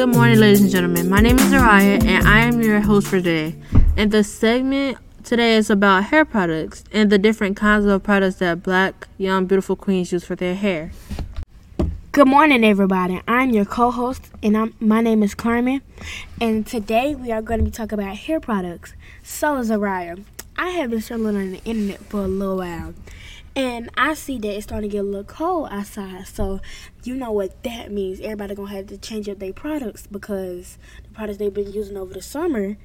Good morning, ladies and gentlemen. My name is Zariah, and I am your host for today. And the segment today is about hair products and the different kinds of products that black, young, beautiful queens use for their hair. Good morning, everybody. I'm your co-host, and I'm, my name is Carmen. And today we are going to be talking about hair products. So, Zariah, I have been struggling on the internet for a little while, and I see that it's starting to get a little cold outside. So, you know what that means? Everybody gonna have to change up their products because the products they've been using over the summer,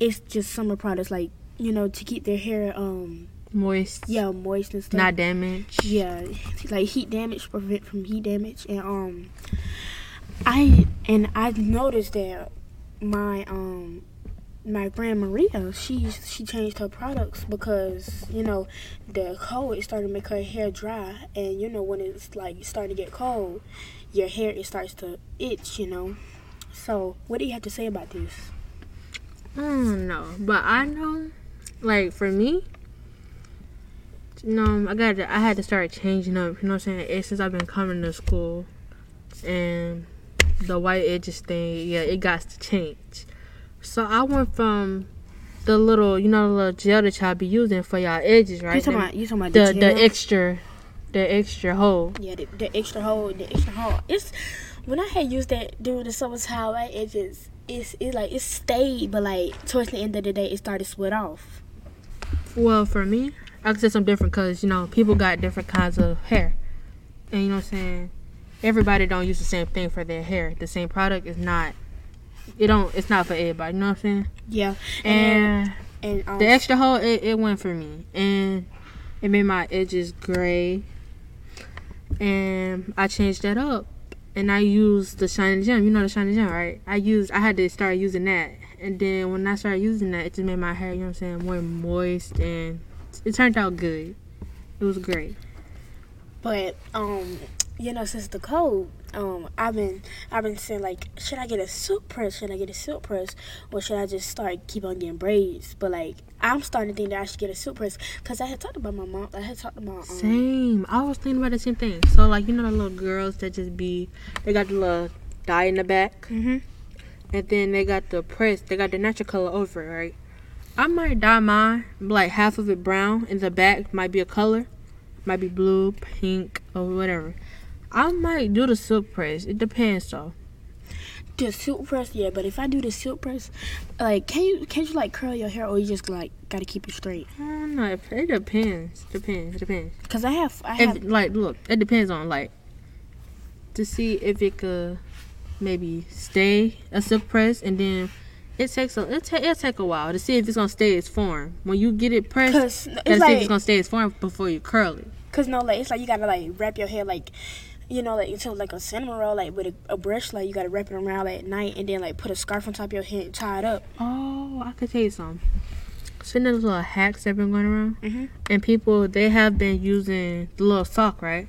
it's just summer products, like you know, to keep their hair um Moist, yeah moist and stuff. not damaged. Yeah, like heat damage, prevent from heat damage, and um, I and I noticed that my um my friend Maria, she she changed her products because you know the cold started to make her hair dry, and you know when it's like starting to get cold, your hair it starts to itch, you know. So what do you have to say about this? I don't know, but I know, like for me, you know, I got to, I had to start changing up. You know what I'm saying? Since I've been coming to school, and the white edges thing, yeah, it got to change. So I went from the little, you know, the little gel that y'all be using for y'all edges, right? You talking about you talking about the the, the extra, the extra hole. Yeah, the, the extra hole, the extra hole. It's when I had used that during the summertime, it just it's it's like it stayed, but like towards the end of the day, it started to sweat off. Well, for me, I could say something different because you know people got different kinds of hair, and you know what I'm saying. Everybody don't use the same thing for their hair. The same product is not. It don't. It's not for everybody. You know what I'm saying. Yeah, And and um, the extra hole, it, it went for me, and it made my edges gray. And I changed that up, and I used the Shine 'n Jam. You know the Shine 'n Jam, right? I used. I had to start using that, and then when I started using that, it just made my hair. You know what I'm saying, more moist, and it turned out good. It was great. but um, you know, since the cold, um, I've been I've been saying like, should I get a silk press? Should I get a silk press, or should I just start keep on getting braids? But like, I'm starting to think that I should get a silk press because I had talked about my mom. I had talked about um, Same. I was thinking about the same thing. So like you know the little girls that just be, they got the little dye in the back. Mhm. and then they got the press. They got the natural color over it, right? I might dye mine like half of it brown, and the back might be a color, might be blue, pink, or whatever. I might do the silk press. It depends, though. The silk press, yeah, but if I do the silk press, like, can you can you like curl your hair or you just like gotta keep it straight? I don't know. It, depends. Depends. It depends. Cause I have I have If like, look, it depends on like to see if it could maybe stay a silk press, and then it takes a it ta- it'll take a while to see if it's gonna stay its form. When you get it pressed, cause it's gotta see if it's gonna stay its form before you curl it. cause no like it's like you gotta like wrap your hair like you know like into like a cinnamon roll like with a, a brush like you gotta wrap it around at night and then like put a scarf on top of your head and tie it up. Oh, I could tell you something. So those little hacks that been going around, Mhm. and people they have been using the little sock, right?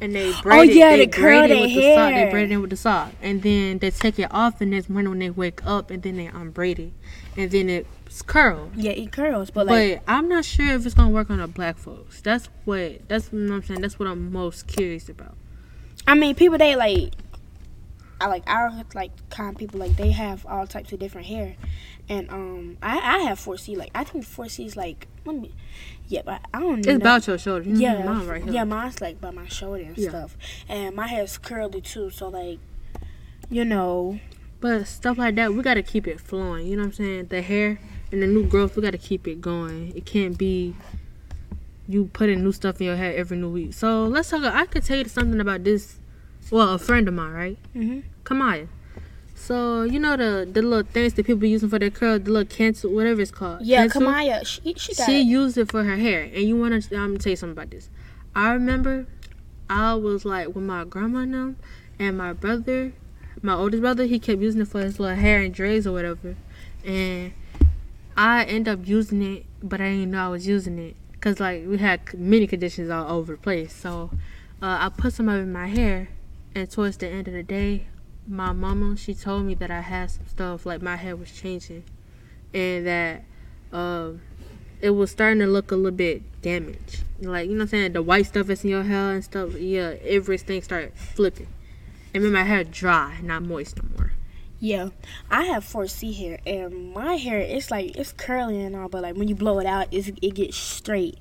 And they braid it. yeah, they to curl braid it with the sock. They hair. braid it with the sock, and then they take it off the next morning when they wake up, and then they unbraid it, and then it's curled. Yeah, it curls, but like But I'm not sure if it's gonna work on the black folks. That's what that's what I'm saying. That's what I'm most curious about. I mean people they like I like our like kind of people like they have all types of different hair, and um I I have four C like I think four C is like let me yeah but I don't know It's know. about your shoulder. You yeah mine right here. yeah mine's like by my shoulder and Yeah. stuff, and my hair's curly too so like you know But stuff like that, we gotta keep it flowing. You know what I'm saying? The hair and the new growth, we gotta keep it going. It can't be you putting new stuff in your hair every new week. So let's talk. I could tell you something about this. Well, a friend of mine, right? Mhm. Kamaya. So you know the the little things that people using for their curl, the little Cantu, whatever it's called. yeah Cantu? Kamaya she she got she used it for her hair and you want to i'm gonna tell you something about this i remember i was like with my grandma and them and my brother my oldest brother he kept using it for his little hair and dreads or whatever and i end up using it but i didn't know i was using it because like we had many conditions all over the place so uh, i put some of it in my hair and towards the end of the day my mama she told me that i had some stuff like my hair was changing and that um it was starting to look a little bit damaged. Like, you know what I'm saying? The white stuff that's in your hair and stuff, yeah, everything started flipping. And made my hair dry, not moist no more. Yeah, I have 4C hair, and my hair it's like it's curly and all, but like when you blow it out, it's, it gets straight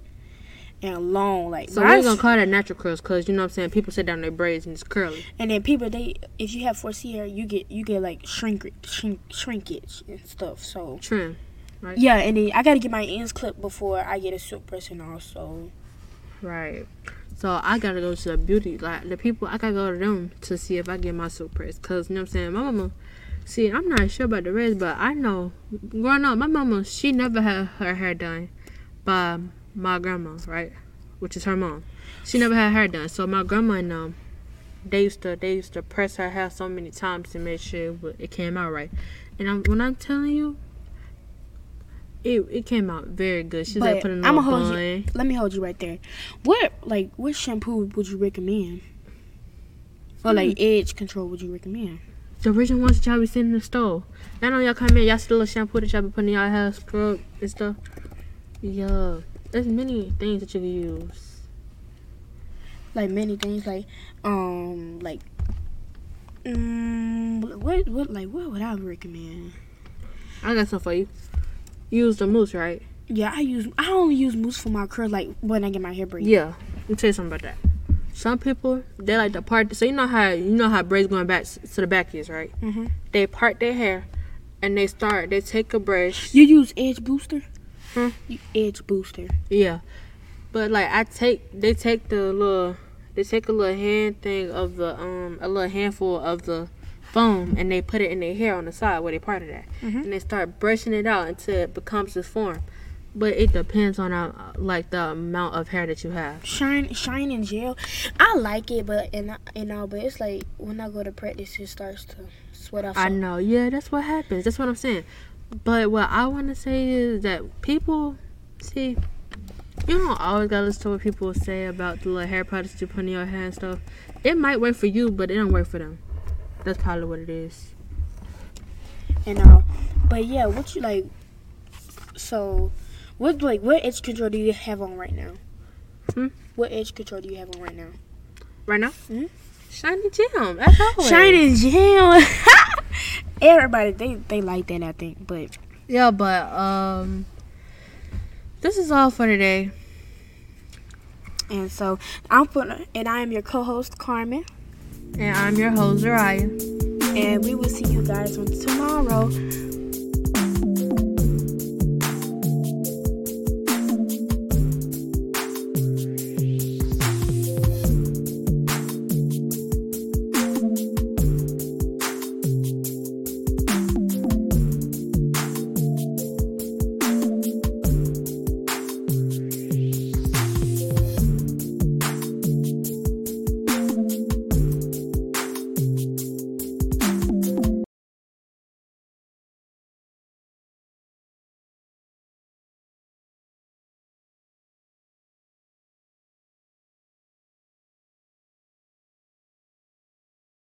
and long. Like So we're gonna call that natural curls, cause you know what I'm saying. People sit down their braids and it's curly. and then people they if you have 4C hair, you get you get like shrink shrink shrinkage and stuff. So Trim. right? yeah, and then I gotta get my ends clipped before I get a silk pressing also. Right. So I gotta go to the beauty, like the people. I gotta go to them to see if I get my silk press, cause you know what I'm saying. My mama, see, I'm not sure about the rest, but I know growing up, my mama, she never had her hair done by my grandma, right, which is her mom. She never had hair done. So my grandma and um, they used to they used to press her hair so many times to make sure it, it came out right. And I'm, when I'm telling you, it it came out very good. She's like But putting a I'ma hold bun. you. Let me hold you right there. What like what shampoo would you recommend? Or like edge control would you recommend? The original ones that y'all be seeing in the store. I know y'all come in, y'all see the little shampoo that y'all be putting in y'all hair, scrub and stuff. Yeah, there's many things that you can use. Like many things like um like um what what like what would I recommend? I got some for you. Use the mousse, right? Yeah, I use I only use mousse for my curls like when I get my hair braided. Yeah. Let me tell you something about that. Some people they like to part. So you know how you know how braids going back to the back is, right? Mm-hmm. They part their hair, and they start. They take a brush. You use edge booster? Hmm? You, edge booster. Yeah. But like I take they take the little they take a little hand thing of the um a little handful of the foam and they put it in their hair on the side where they parted at. Mhm. And they start brushing it out until it becomes this form. But it depends on uh, like the amount of hair that you have. Shine shine and gel. I like it but and and all but it's like when I go to practice it starts to sweat off. I know, yeah, that's what happens. That's what I'm saying. But what I want to say is that people see you don't always gotta listen to what people say about the little hair products you put in your hair and stuff. It might work for you, but it don't work for them. That's probably what it is. and all. But yeah, what you like? So, what like what edge control do you have on right now? Hmm? What edge control do you have on right now? Right now, Mhm. Shine 'n Jam. As always. Shining gel. Everybody they they like that I think, but Yeah, but um, this is all for today. and so I'm gonna and I am your co-host Carmen, And I'm your host, Zariah. and we will see you guys on tomorrow.